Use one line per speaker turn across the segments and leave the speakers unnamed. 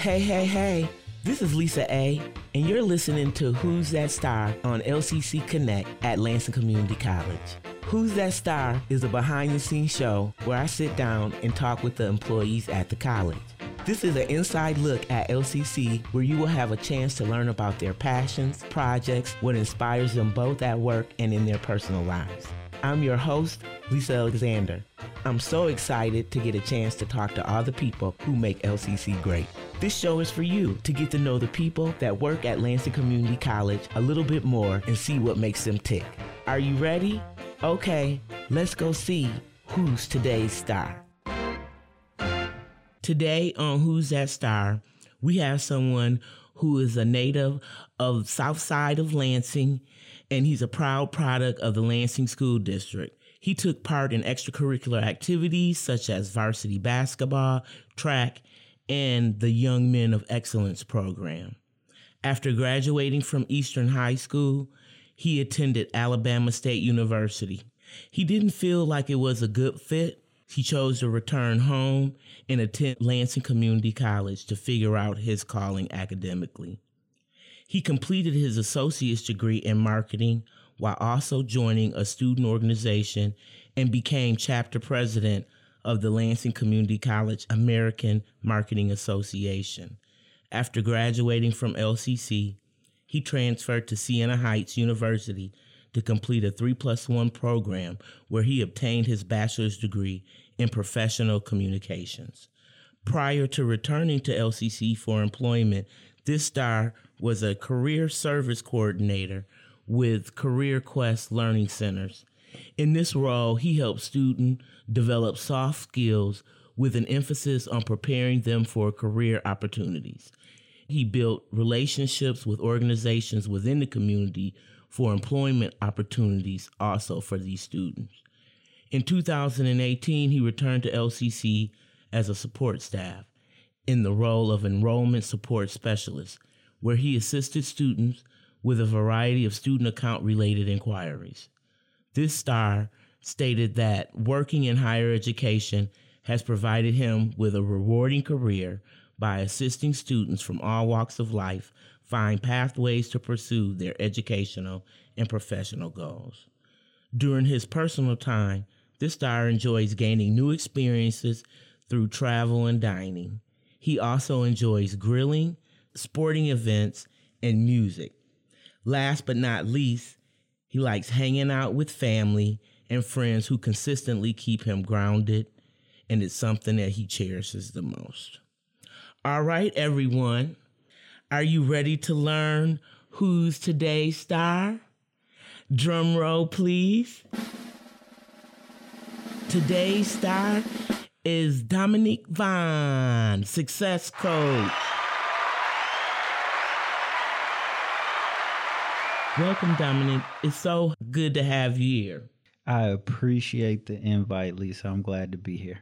Hey, hey, hey. This is Lisa A, and you're listening to Who's That Star on LCC Connect at Lansing Community College. Who's That Star is a behind the scenes show where I sit down and talk with the employees at the college. This is an inside look at LCC where you will have a chance to learn about their passions, projects, what inspires them both at work and in their personal lives. I'm your host, Lisa Alexander. I'm so excited to get a chance to talk to all the people who make LCC great. This show is for you to get to know the people that work at Lansing Community College a little bit more and see what makes them tick. Are you ready? Okay, let's go see who's today's star. Today on Who's That Star, we have someone who is a native of South Side of Lansing, and he's a proud product of the Lansing School District. He took part in extracurricular activities such as varsity basketball, track, and the Young Men of Excellence program. After graduating from Eastern High School, he attended Alabama State University. He didn't feel like it was a good fit. He chose to return home and attend Lansing Community College to figure out his calling academically. He completed his associate's degree in marketing while also joining a student organization and became chapter president of the Lansing Community College American Marketing Association. After graduating from LCC, he transferred to Siena Heights University to complete a 3 plus 1 program where he obtained his bachelor's degree in professional communications. Prior to returning to LCC for employment, this star was a career service coordinator with Career Quest Learning Centers. In this role, he helped students develop soft skills with an emphasis on preparing them for career opportunities. He built relationships with organizations within the community for employment opportunities also for these students. In 2018, he returned to LCC as a support staff in the role of enrollment support specialist, where he assisted students with a variety of student account related inquiries. This star stated that working in higher education has provided him with a rewarding career by assisting students from all walks of life find pathways to pursue their educational and professional goals. During his personal time, this star enjoys gaining new experiences through travel and dining. He also enjoys grilling, sporting events, and music. Last but not least, he likes hanging out with family and friends who consistently keep him grounded, and it's something that he cherishes the most. All right, everyone. Are you ready to learn who's today's star? Drum roll, please. Today's star is Dominique Vaughn, success coach. Welcome, Dominique. It's so good to have you here.
I appreciate the invite, Lisa. I'm glad to be here.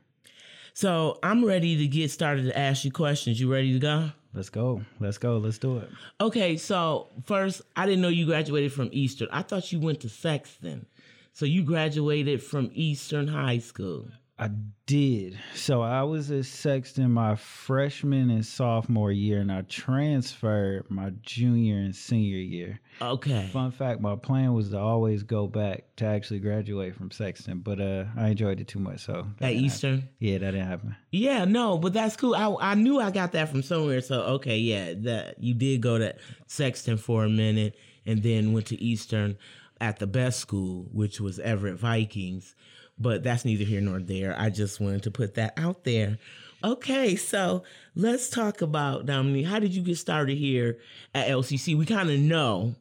So I'm ready to get started to ask you questions. You ready to go?
Let's go. Let's go. Let's do it.
Okay, so first, I didn't know you graduated from Eastern. I thought you went to Sexton. So you graduated from Eastern High School.
I did. So I was at Sexton my freshman and sophomore year, and I transferred my junior and senior year.
Okay.
Fun fact: my plan was to always go back to actually graduate from Sexton, but uh, I enjoyed it too much. So
at Eastern,
happen. yeah, that didn't happen.
Yeah, no, but that's cool. I I knew I got that from somewhere. So okay, yeah, that you did go to Sexton for a minute, and then went to Eastern at the best school, which was Everett Vikings but that's neither here nor there. I just wanted to put that out there. Okay, so let's talk about Dominique. How did you get started here at LCC? We kind of know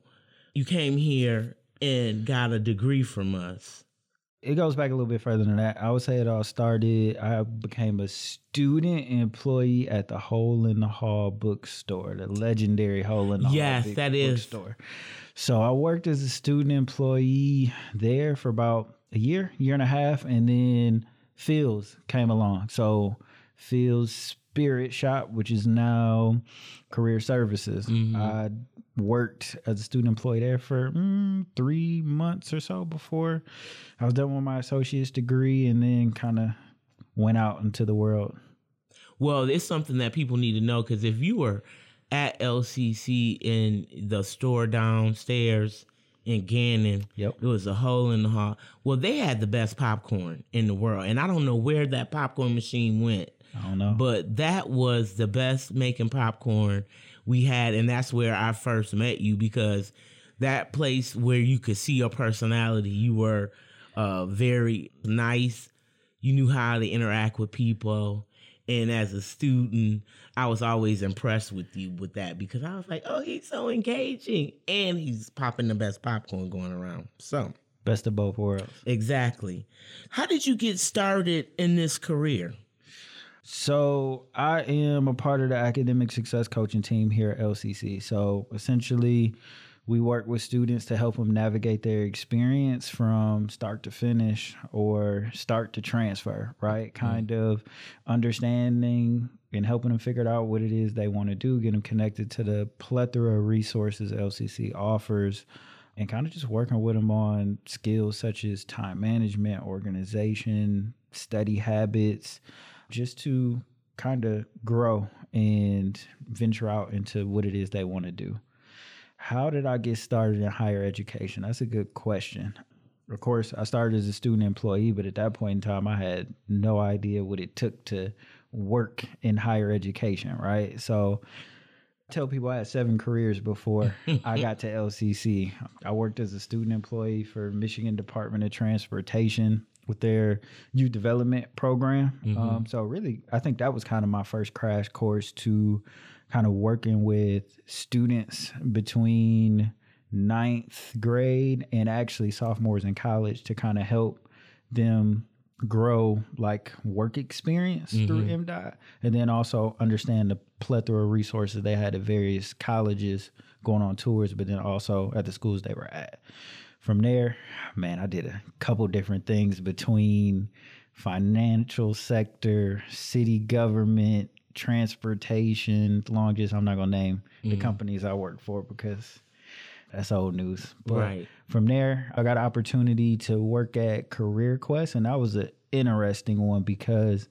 you came here and got a degree from us.
It goes back a little bit further than that. I would say it all started. I became a student employee at the Hole in the Hall bookstore, the legendary Hole in the
yes,
Hall.
Yes, that is.
Bookstore. So I worked as a student employee there for about a year, year and a half, and then Fields came along. So Fields Spirit Shop, which is now Career Services. Mm-hmm. I worked as a student employee there for mm, three months or so before I was done with my associate's degree, and then kind of went out into the world.
Well, it's something that people need to know because if you were at LCC in the store downstairs in Gannon,
Yep.
it was a hole in the heart. Well, they had the best popcorn in the world, and I don't know where that popcorn machine went.
I don't know.
But that was the best making popcorn we had, and that's where I first met you because that place where you could see your personality, you were uh, very nice. You knew how to interact with people, and as a student, I was always impressed with you with that because I was like, "Oh, he's so engaging, and he's popping the best popcorn going around." So.
Best of both worlds.
Exactly. How did you get started in this career?
So I am a part of the academic success coaching team here at LCC. So essentially, we work with students to help them navigate their experience from start to finish or start to transfer, right? Mm-hmm. Kind of understanding and helping them figure out what it is they want to do, get them connected to the plethora of resources LCC offers, and kind of just working with them on skills such as time management, organization, study habits, just to kind of grow and venture out into what it is they want to do. How did I get started in higher education? That's a good question. Of course, I started as a student employee, but at that point in time, I had no idea what it took to work in higher education, right? So, I tell people I had seven careers before I got to LCC. I worked as a student employee for Michigan Department of Transportation with their youth development program. Um, so really, I think that was kind of my first crash course to kind of working with students between ninth grade and actually sophomores in college to kind of help them grow like work experience mm-hmm. through MDOT and then also understand the plethora of resources they had at various colleges going on tours, but then also at the schools they were at. From there, man, I did a couple different things between financial sector, city government, transportation, longest I'm not gonna name the mm. companies I worked for because that's old news. But
Right.
from there, I got an opportunity to work at Career Quest, and that was an interesting one because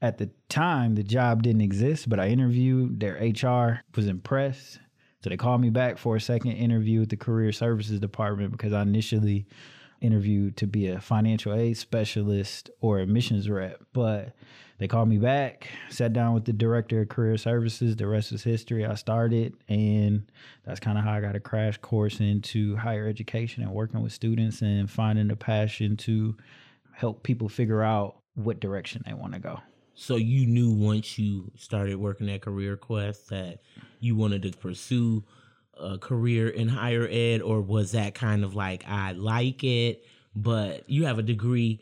at the time the job didn't exist, but I interviewed. Their HR was impressed, so they called me back for a second interview with the Career Services Department because I initially interviewed to be a financial aid specialist or admissions rep, but they called me back, sat down with the director of career services. The rest is history. I started, and that's kind of how I got a crash course into higher education and working with students and finding a passion to help people figure out what direction they want to go.
So you knew once you started working at Career Quest that you wanted to pursue a career in higher ed, or was that kind of like I like it, but you have a degree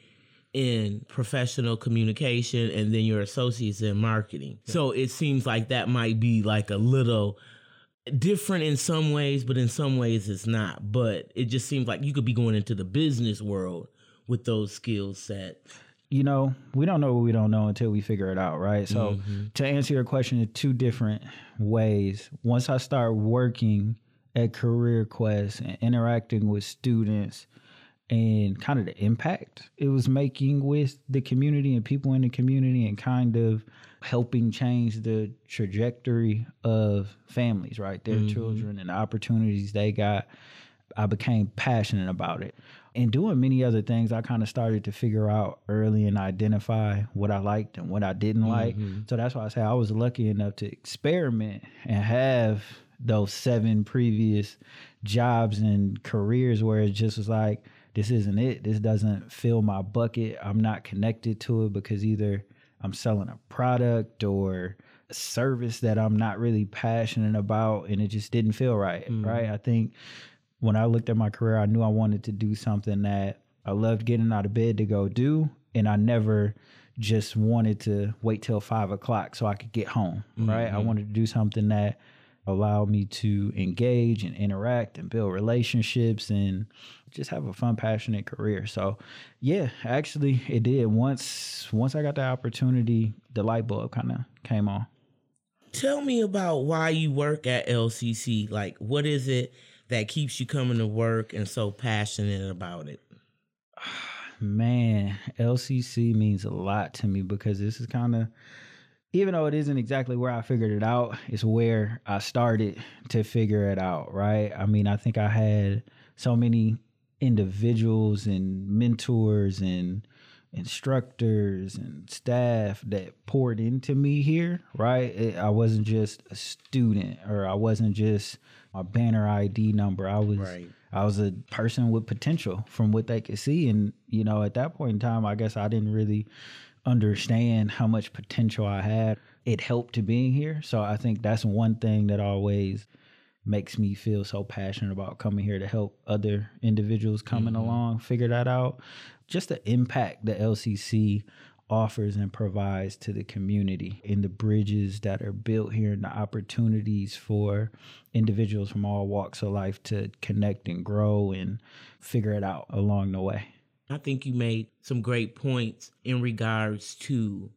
in professional communication and then your associates in marketing. So it seems like that might be like a little different in some ways, but in some ways it's not. But it just seems like you could be going into the business world with those skill set.
You know, we don't know what we don't know until we figure it out, right? So, mm-hmm. to answer your question in two different ways, once I start working at Career Quest and interacting with students and kind of the impact it was making with the community and people in the community and kind of helping change the trajectory of families, right? Their mm-hmm. children and the opportunities they got. I became passionate about it. And doing many other things, I kind of started to figure out early and identify what I liked and what I didn't like. Mm-hmm. So that's why I say I was lucky enough to experiment and have those seven previous jobs and careers where it just was like, this isn't it. This doesn't fill my bucket. I'm not connected to it because either I'm selling a product or a service that I'm not really passionate about and it just didn't feel right. Mm-hmm. Right. I think when I looked at my career, I knew I wanted to do something that I loved getting out of bed to go do. And I never just wanted to wait till five o'clock so I could get home. Right. I mm-hmm. wanted to do something that allowed me to engage and interact and build relationships and just have a fun, passionate career. So yeah, actually it did. Once once I got the opportunity, the light bulb kind of came on.
Tell me about why you work at LCC. Like, what is it that keeps you coming to work and so passionate about it?
Man, LCC means a lot to me because this is kind of even though it isn't exactly where I figured it out, it's where I started to figure it out, right? I mean, I think I had so many individuals and mentors and instructors and staff that poured into me here, right? It, I wasn't just a student or I wasn't just a banner ID number. I was
Right.
I was a person with potential from what they could see and you know, at that point in time, I guess I didn't really understand how much potential I had. It helped to being here. So I think that's one thing that always makes me feel so passionate about coming here to help other individuals coming mm-hmm. along figure that out. Just the impact the LCC offers and provides to the community in the bridges that are built here and the opportunities for individuals from all walks of life to connect and grow and figure it out along the way.
I think you made some great points in regards to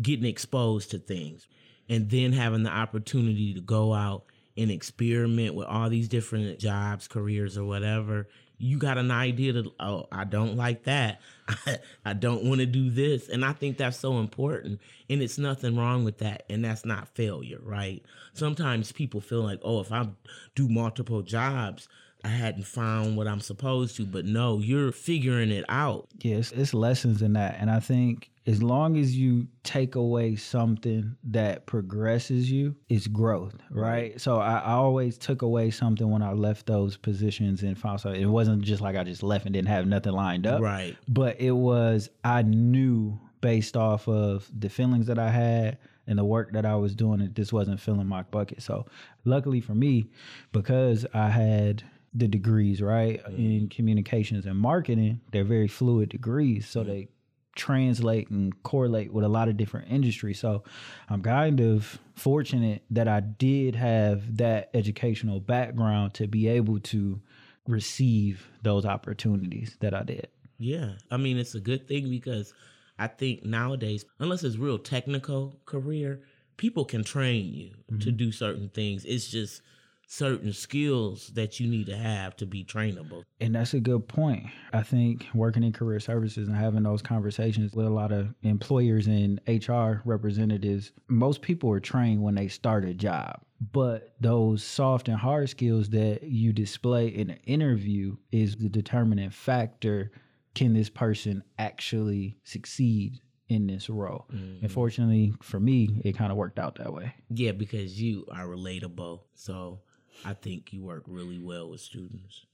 getting exposed to things and then having the opportunity to go out and experiment with all these different jobs, careers, or whatever. You got an idea to, oh, I don't like that. I don't want to do this. And I think that's so important. And it's nothing wrong with that. And that's not failure, right? Sometimes people feel like, oh, if I do multiple jobs, I hadn't found what I'm supposed to. But no, you're figuring it out.
Yes, it's lessons in that. And I think as long as you take away something that progresses you, it's growth, right? So I, I always took away something when I left those positions and found something. It wasn't just like I just left and didn't have nothing lined up.
Right.
But it was, I knew based off of the feelings that I had and the work that I was doing that this wasn't filling my bucket. So luckily for me, because I had the degrees, right, mm-hmm. in communications and marketing, they're very fluid degrees. So they translate and correlate with a lot of different industries. So I'm kind of fortunate that I did have that educational background to be able to receive those opportunities that I did.
Yeah. I mean, it's a good thing because I think nowadays, unless it's real technical career, people can train you to mm-hmm. do certain things. It's just certain skills that you need to have to be trainable.
And that's a good point. I think working in career services and having those conversations with a lot of employers and HR representatives, most people are trained when they start a job. But those soft and hard skills that you display in an interview is the determining factor. Can this person actually succeed in this role? Mm-hmm. And fortunately for me, it kind of worked out that way.
Yeah, because you are relatable. So I think you work really well with students.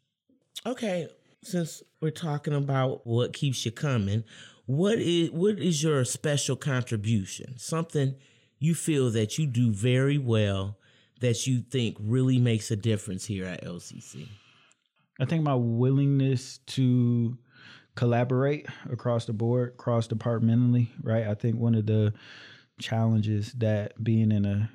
Okay, since we're talking about what keeps you coming, what is what is your special contribution? Something you feel that you do very well that you think really makes a difference here at LCC.
I think my willingness to collaborate across the board, cross departmentally, right? I think one of the challenges that being in a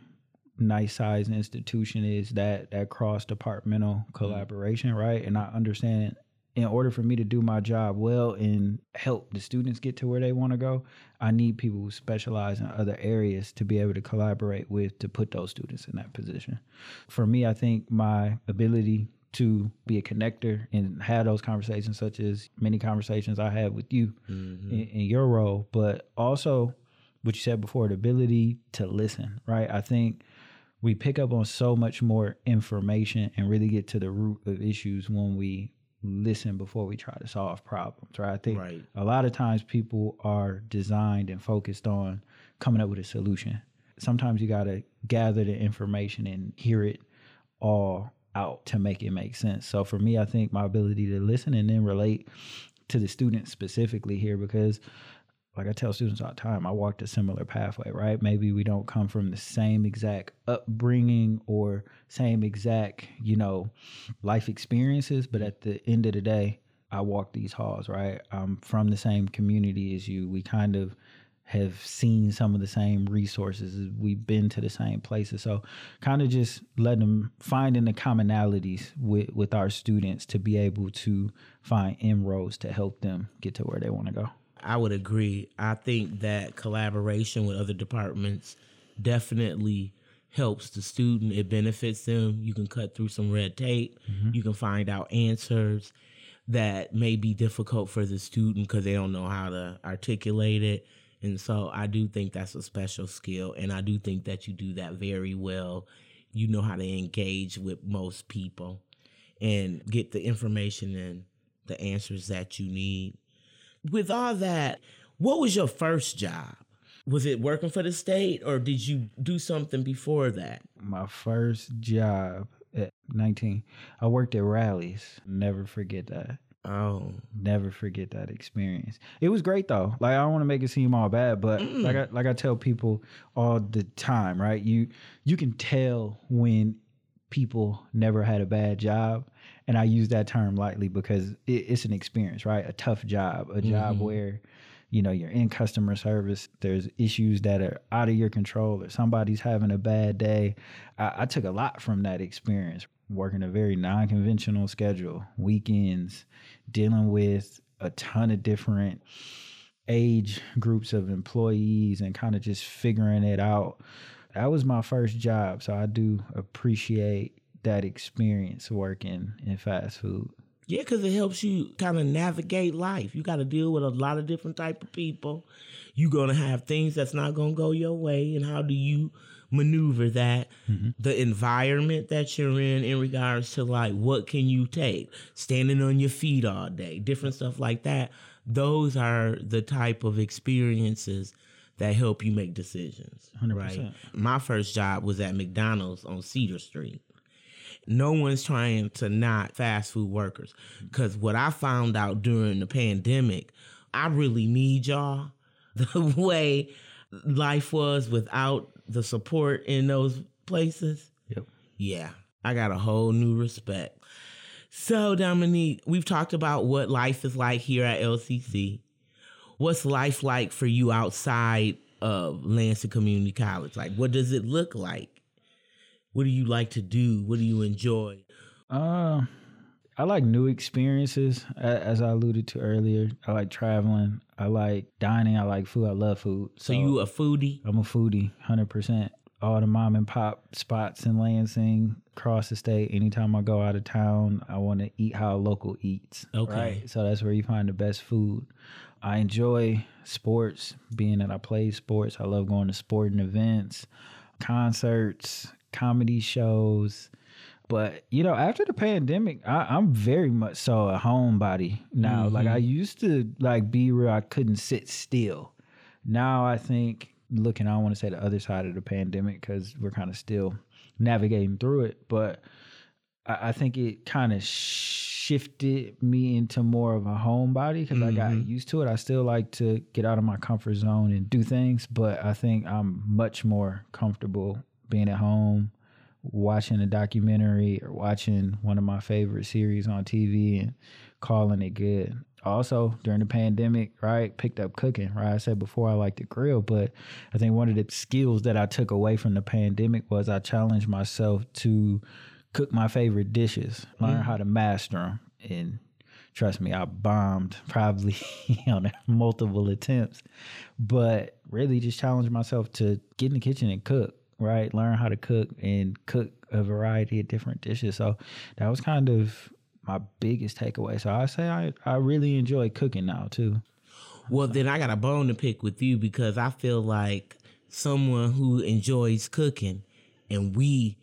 nice size institution is that that cross departmental mm-hmm. collaboration, right? And I understand in order for me to do my job well and help the students get to where they want to go, I need people who specialize in other areas to be able to collaborate with to put those students in that position. For me, I think my ability to be a connector and have those conversations, such as many conversations I had with you mm-hmm. in, in your role, but also what you said before, the ability to listen, right? I think we pick up on so much more information and really get to the root of issues when we listen before we try to solve problems, right? I think
Right.
a lot of times people are designed and focused on coming up with a solution. Sometimes you got to gather the information and hear it all out to make it make sense. So for me, I think my ability to listen and then relate to the students specifically here because like I tell students all the time, I walked a similar pathway, right? Maybe we don't come from the same exact upbringing or same exact, you know, life experiences, but at the end of the day, I walk these halls, right? I'm from the same community as you. We kind of have seen some of the same resources. We've been to the same places. So kind of just letting them finding the commonalities with, with our students to be able to find inroads to help them get to where they want to go.
I would agree. I think that collaboration with other departments definitely helps the student. It benefits them. You can cut through some red tape. Mm-hmm. You can find out answers that may be difficult for the student because they don't know how to articulate it. And so I do think that's a special skill. And I do think that you do that very well. You know how to engage with most people and get the information and the answers that you need. With all that, what was your first job? Was it working for the state or did you do something before that?
My first job at 19, I worked at Rally's. Never forget that.
Oh,
Never forget that experience. It was great though. Like I don't want to make it seem all bad, but like I like I tell people all the time, right? You you can tell when people never had a bad job, and I use that term lightly because it, it's an experience, right? A tough job, a job
Mhm.
where you know you're in customer service. There's issues that are out of your control, or somebody's having a bad day. I, I took a lot from that experience, working a very non-conventional schedule, weekends, dealing with a ton of different age groups of employees and kind of just figuring it out. That was my first job, so I do appreciate that experience working in fast food.
Yeah, because it helps you kind of navigate life. You got to deal with a lot of different type of people. You're gonna have things that's not gonna go your way, and how do you maneuver that? Mm-hmm. The environment that you're in, in regards to like what can you take, standing on your feet all day, different stuff like that. Those are the type of experiences that help you make decisions.
100%.
Right. My first job was at McDonald's on Cedar Street no one's trying to not fast food workers. Because what i found out during the pandemic i really need y'all the way life was without the support in those places.
Yep.
yeah i got a whole new respect. So dominique we've talked about what life is like here at lcc what's life like for you outside of lansing community college? Like what does it look like what do you like to do? What do you enjoy?
Uh, I like new experiences, as I alluded to earlier. I like traveling. I like dining. I like food. I love food.
So you a foodie?
I'm a foodie, hundred percent. All the mom and pop spots in Lansing, across the state. Anytime I go out of town, I want to eat how a local eats.
Okay.
Right? So that's where you find the best food. I enjoy sports, being that I play sports. I love going to sporting events, concerts, comedy shows. But you know, after the pandemic, I, I'm very much so a homebody now. Like I mm-hmm. used to like be real, I couldn't sit still. Now I think looking, I don't want to say the other side of the pandemic because we're kind of still navigating through it. But I, I think it kind of shifted me into more of a homebody because I got mm-hmm. used to it. I still like to get out of my comfort zone and do things, but I think I'm much more comfortable being at home watching a documentary or watching one of my favorite series on TV and calling it good. Also, during the pandemic, right, picked up cooking, right? I said before I like to grill, but I think one of the skills that I took away from the pandemic was I challenged myself to cook my favorite dishes, learn mm. how to master them. And trust me, I bombed probably on multiple attempts, but really just challenged myself to get in the kitchen and cook right? Learn how to cook and cook a variety of different dishes. So that was kind of my biggest takeaway. So I say I, I really enjoy cooking now too.
Well, then I got a bone to pick with you because I feel like someone who enjoys cooking and we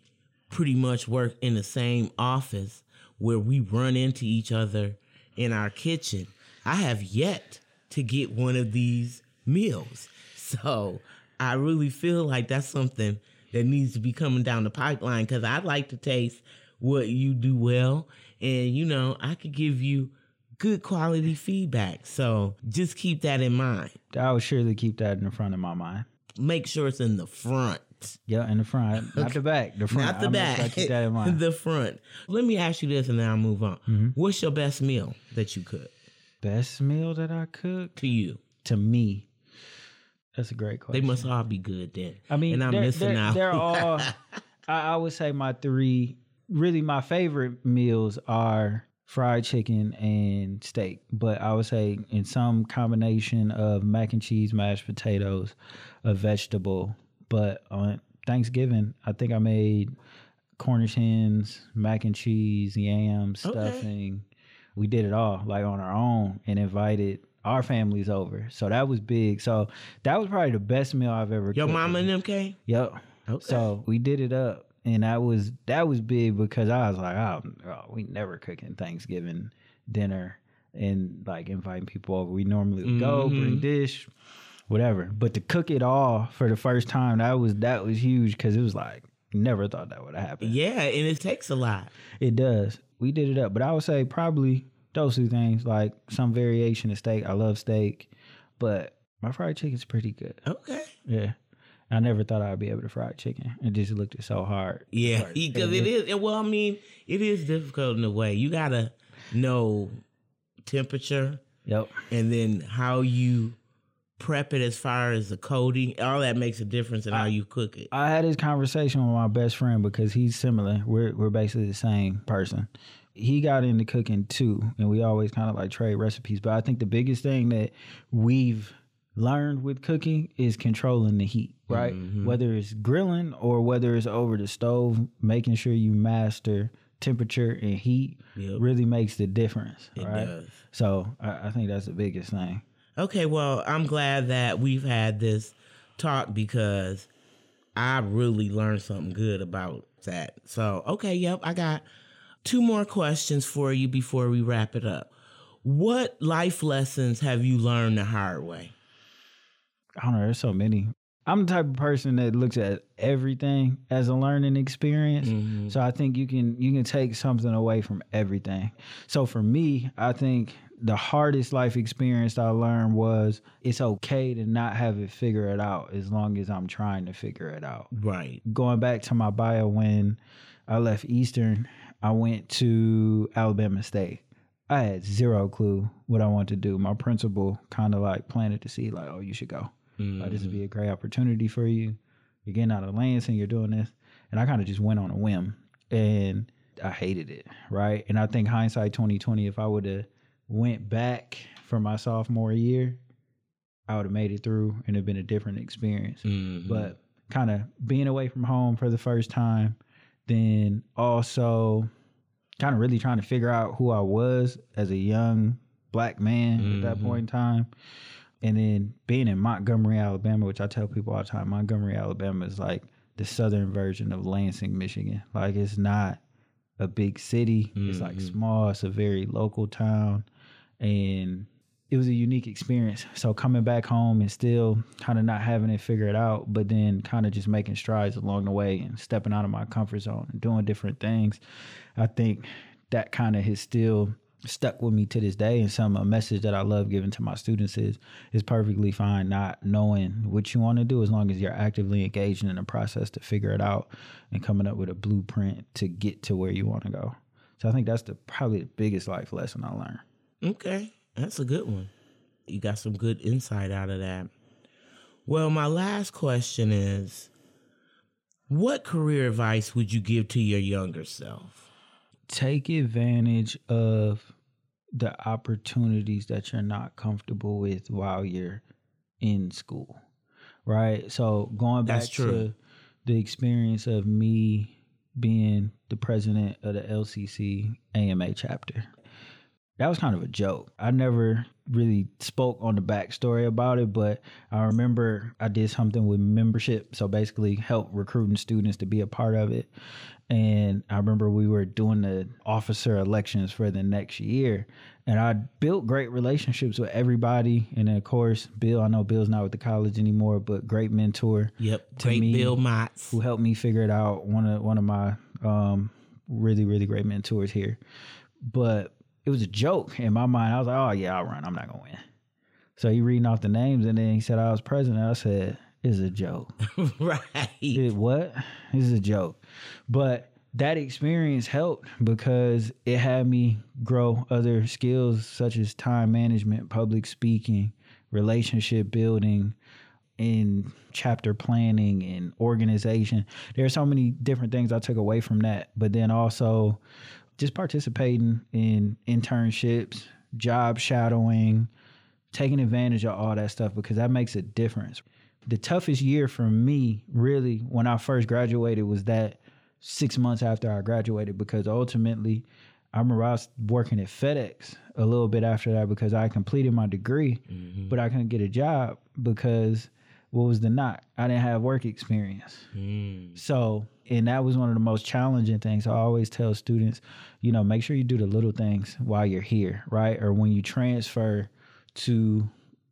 pretty much work in the same office where we run into each other in our kitchen. I have yet to get one of these meals. So I really feel like that's something that needs to be coming down the pipeline because I'd like to taste what you do well. And, you know, I could give you good quality feedback. So just keep that in mind.
I would surely keep that in the front of my mind.
Make sure it's in the front.
Yeah, in the front, not the back. The front.
Not the
I'll make sure I
back.
keep that in mind.
the front. Let me ask you this and then I'll move on.
Mm-hmm.
What's your best meal that you cook
Best meal that I cook
to you?
to me. That's a great question.
They must all be good then.
I mean,
and I'm
they're,
missing
they're,
out.
They're all. I, I would say my three. Really, my favorite meals are fried chicken and steak. But I would say in some combination of mac and cheese, mashed potatoes, a vegetable. But on Thanksgiving, I think I made Cornish hens, mac and cheese, yams,
Okay.
stuffing. We did it all like on our own and invited our family's over. So that was big. So that was probably the best meal I've ever
Your
cooked.
mama and them came?
Yep.
Okay.
So we did it up, and that was that was big because I was like, oh, oh, we never cooking Thanksgiving dinner and like inviting people over. We normally would go bring
Mhm.
dish, whatever. But to cook it all for the first time, that was that was huge because it was like never thought that would have happened.
yeah, and it takes a lot.
It does. We did it up, but I would say probably those two things, like some variation of steak. I love steak, but my fried chicken's pretty good.
Okay.
Yeah. I never thought I'd be able to fry chicken. It just looked so hard.
Yeah, because
figure.
it is. Well, I mean, it is difficult in a way. You gotta know temperature
Yep.
and then how you prep it as far as the coating. All that makes a difference in how you cook it.
I had this conversation with my best friend because he's similar. We're we're basically the same person. He got into cooking too, and we always kind of like trade recipes. But I think the biggest thing that we've learned with cooking is controlling the heat, right?
Mhm.
Whether it's grilling or whether it's over the stove, making sure you master temperature and heat
Yep,
really makes the difference,
it
right?
does.
So I, I think that's the biggest thing.
Okay, well, I'm glad that we've had this talk because I really learned something good about that. So, okay, yep, I got two more questions for you before we wrap it up. What life lessons have you learned the hard way?
I don't know. There's so many. I'm the type of person that looks at everything as a learning experience.
Mhm.
So I think you can you can take something away from everything. So for me, I think the hardest life experience I learned was it's okay to not have it figure it out as long as I'm trying to figure it out.
Right.
Going back to my bio when I left Eastern, I went to Alabama State. I had zero clue what I wanted to do. My principal kind of like planted the seed, like, "Oh, you should go." Like, this would be a great opportunity for you. You're getting out of Lansing, you're doing this. And I kind of just went on a whim and I hated it. Right. And I think hindsight 2020, if I would have went back for my sophomore year, I would have made it through and it'd been a different experience.
Mhm.
But kind of being away from home for the first time, then also kind of really trying to figure out who I was as a young black man at that
Mhm.
point in time. And then being in Montgomery, Alabama, which I tell people all the time, Montgomery, Alabama is like the southern version of Lansing, Michigan. Like it's not a big city. It's like
Mhm.
small. It's a very local town. And it was a unique experience. So coming back home and still kind of not having it figured out, but then kind of just making strides along the way and stepping out of my comfort zone and doing different things. I think that kind of has still stuck with me to this day and some a message that I love giving to my students is it's perfectly fine not knowing what you want to do as long as you're actively engaged in the process to figure it out and coming up with a blueprint to get to where you want to go. So I think that's the probably the biggest life lesson I learned.
Okay, that's a good one. You got some good insight out of that. Well, my last question is what career advice would you give to your younger self?
take advantage of the opportunities that you're not comfortable with while you're in school right so going back to the experience of me being the president of the lcc ama chapter that was kind of a joke i never really spoke on the backstory about it but i remember i did something with membership so basically help recruiting students to be a part of it and I remember we were doing the officer elections for the next year, and I built great relationships with everybody. And then, of course, Bill, I know Bill's not with the college anymore, but great mentor
Yep,
To
great
me,
Bill Motts.
who helped me figure it out. One of one of my um, really really great mentors here, but it was a joke in my mind. I was like, oh yeah, I'll run. I'm not gonna win. So he reading off the names, and then he said I was president. I said it's a joke.
right.
It, what? This is a joke. But that experience helped because it had me grow other skills such as time management, public speaking, relationship building, and chapter planning and organization. There are so many different things I took away from that. But then also just participating in internships, job shadowing, taking advantage of all that stuff because that makes a difference the toughest year for me really when i first graduated was that six months after i graduated because ultimately I remember I was working at FedEx a little bit after that because I completed my degree,
Mm-hmm.
but I couldn't get a job because what was the knock? I didn't have work experience.
Mm.
So, and that was one of the most challenging things. I always tell students, you know, make sure you do the little things while you're here, right? Or when you transfer to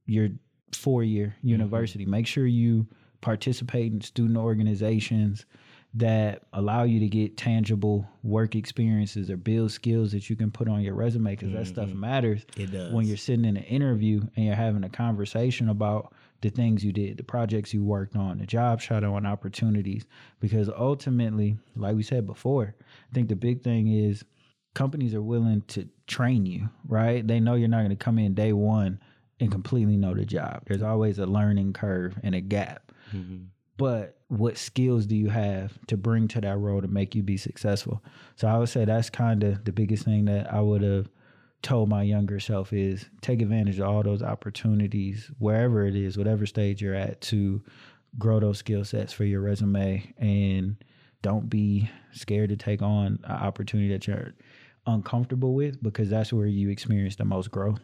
your four year mm-hmm. university, make sure you participate in student organizations that allow you to get tangible work experiences or build skills that you can put on your resume because that stuff mm-hmm. matters
It does.
when you're sitting in an interview and you're having a conversation about the things you did, the projects you worked on, the job shadowing opportunities. Because ultimately, like we said before, I think the big thing is companies are willing to train you, right? They know you're not going to come in day one and completely know the job. There's always a learning curve and a gap.
Mhm.
But what skills do you have to bring to that role to make you be successful? So I would say that's kind of the biggest thing that I would have told my younger self is take advantage of all those opportunities wherever it is, whatever stage you're at to grow those skill sets for your resume and don't be scared to take on an opportunity that you're uncomfortable with because that's where you experience the most growth.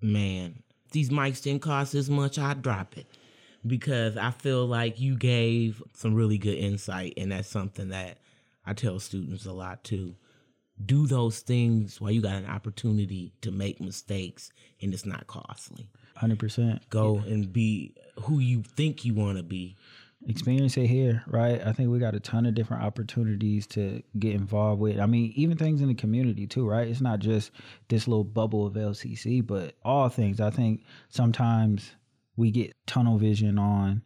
Man, these mics didn't cost as much. I'd drop it because I feel like you gave some really good insight, and that's something that I tell students a lot too. Do those things while you got an opportunity to make mistakes, and it's not costly.
100%.
Go and be who you think you want to be.
experience it here, right? I think we got a ton of different opportunities to get involved with. I mean, even things in the community too, right? It's not just this little bubble of LCC, but all things. I think sometimes we get tunnel vision on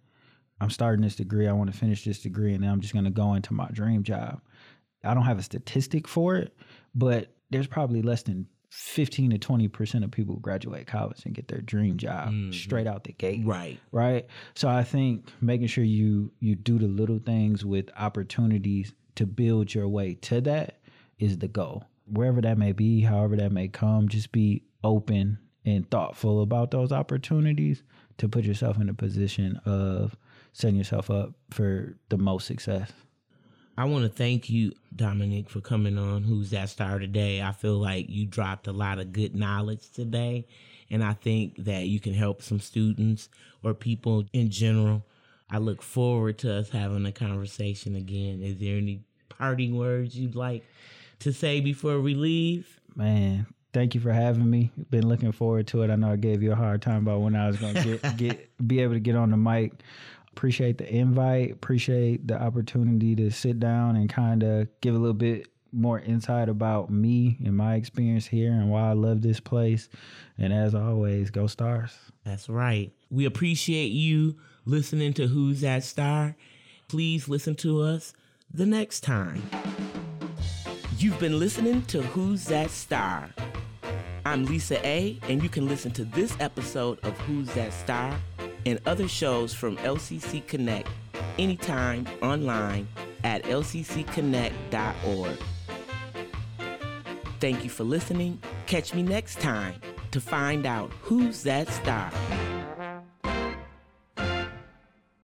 I'm starting this degree, I want to finish this degree, and then I'm just going to go into my dream job. I don't have a statistic for it, but there's probably less than 15 to 20% of people who graduate college and get their dream job mm-hmm. straight out the gate.
Right.
right? So i think making sure you you do the little things with opportunities to build your way to that is the goal. Wherever that may be however that may come just be open and thoughtful about those opportunities to put yourself in a position of setting yourself up for the most success
I want to thank you, Dominique, for coming on Who's That Star today. I feel like you dropped a lot of good knowledge today, and I think that you can help some students or people in general. I look forward to us having a conversation again. Is there any parting words you'd like to say before we leave?
man thank you for having me been looking forward to it i know i gave you a hard time about when i was going to get, get be able to get on the mic appreciate the invite appreciate the opportunity to sit down and kind of give a little bit more insight about me and my experience here and why i love this place and as always go stars
That's right. We appreciate you listening to Who's That Star. Please listen to us the next time. You've been listening to Who's That Star. I'm Lisa A, and you can listen to this episode of Who's That Star and other shows from LCC Connect anytime online at lccconnect.org. Thank you for listening. Catch me next time to find out who's that star.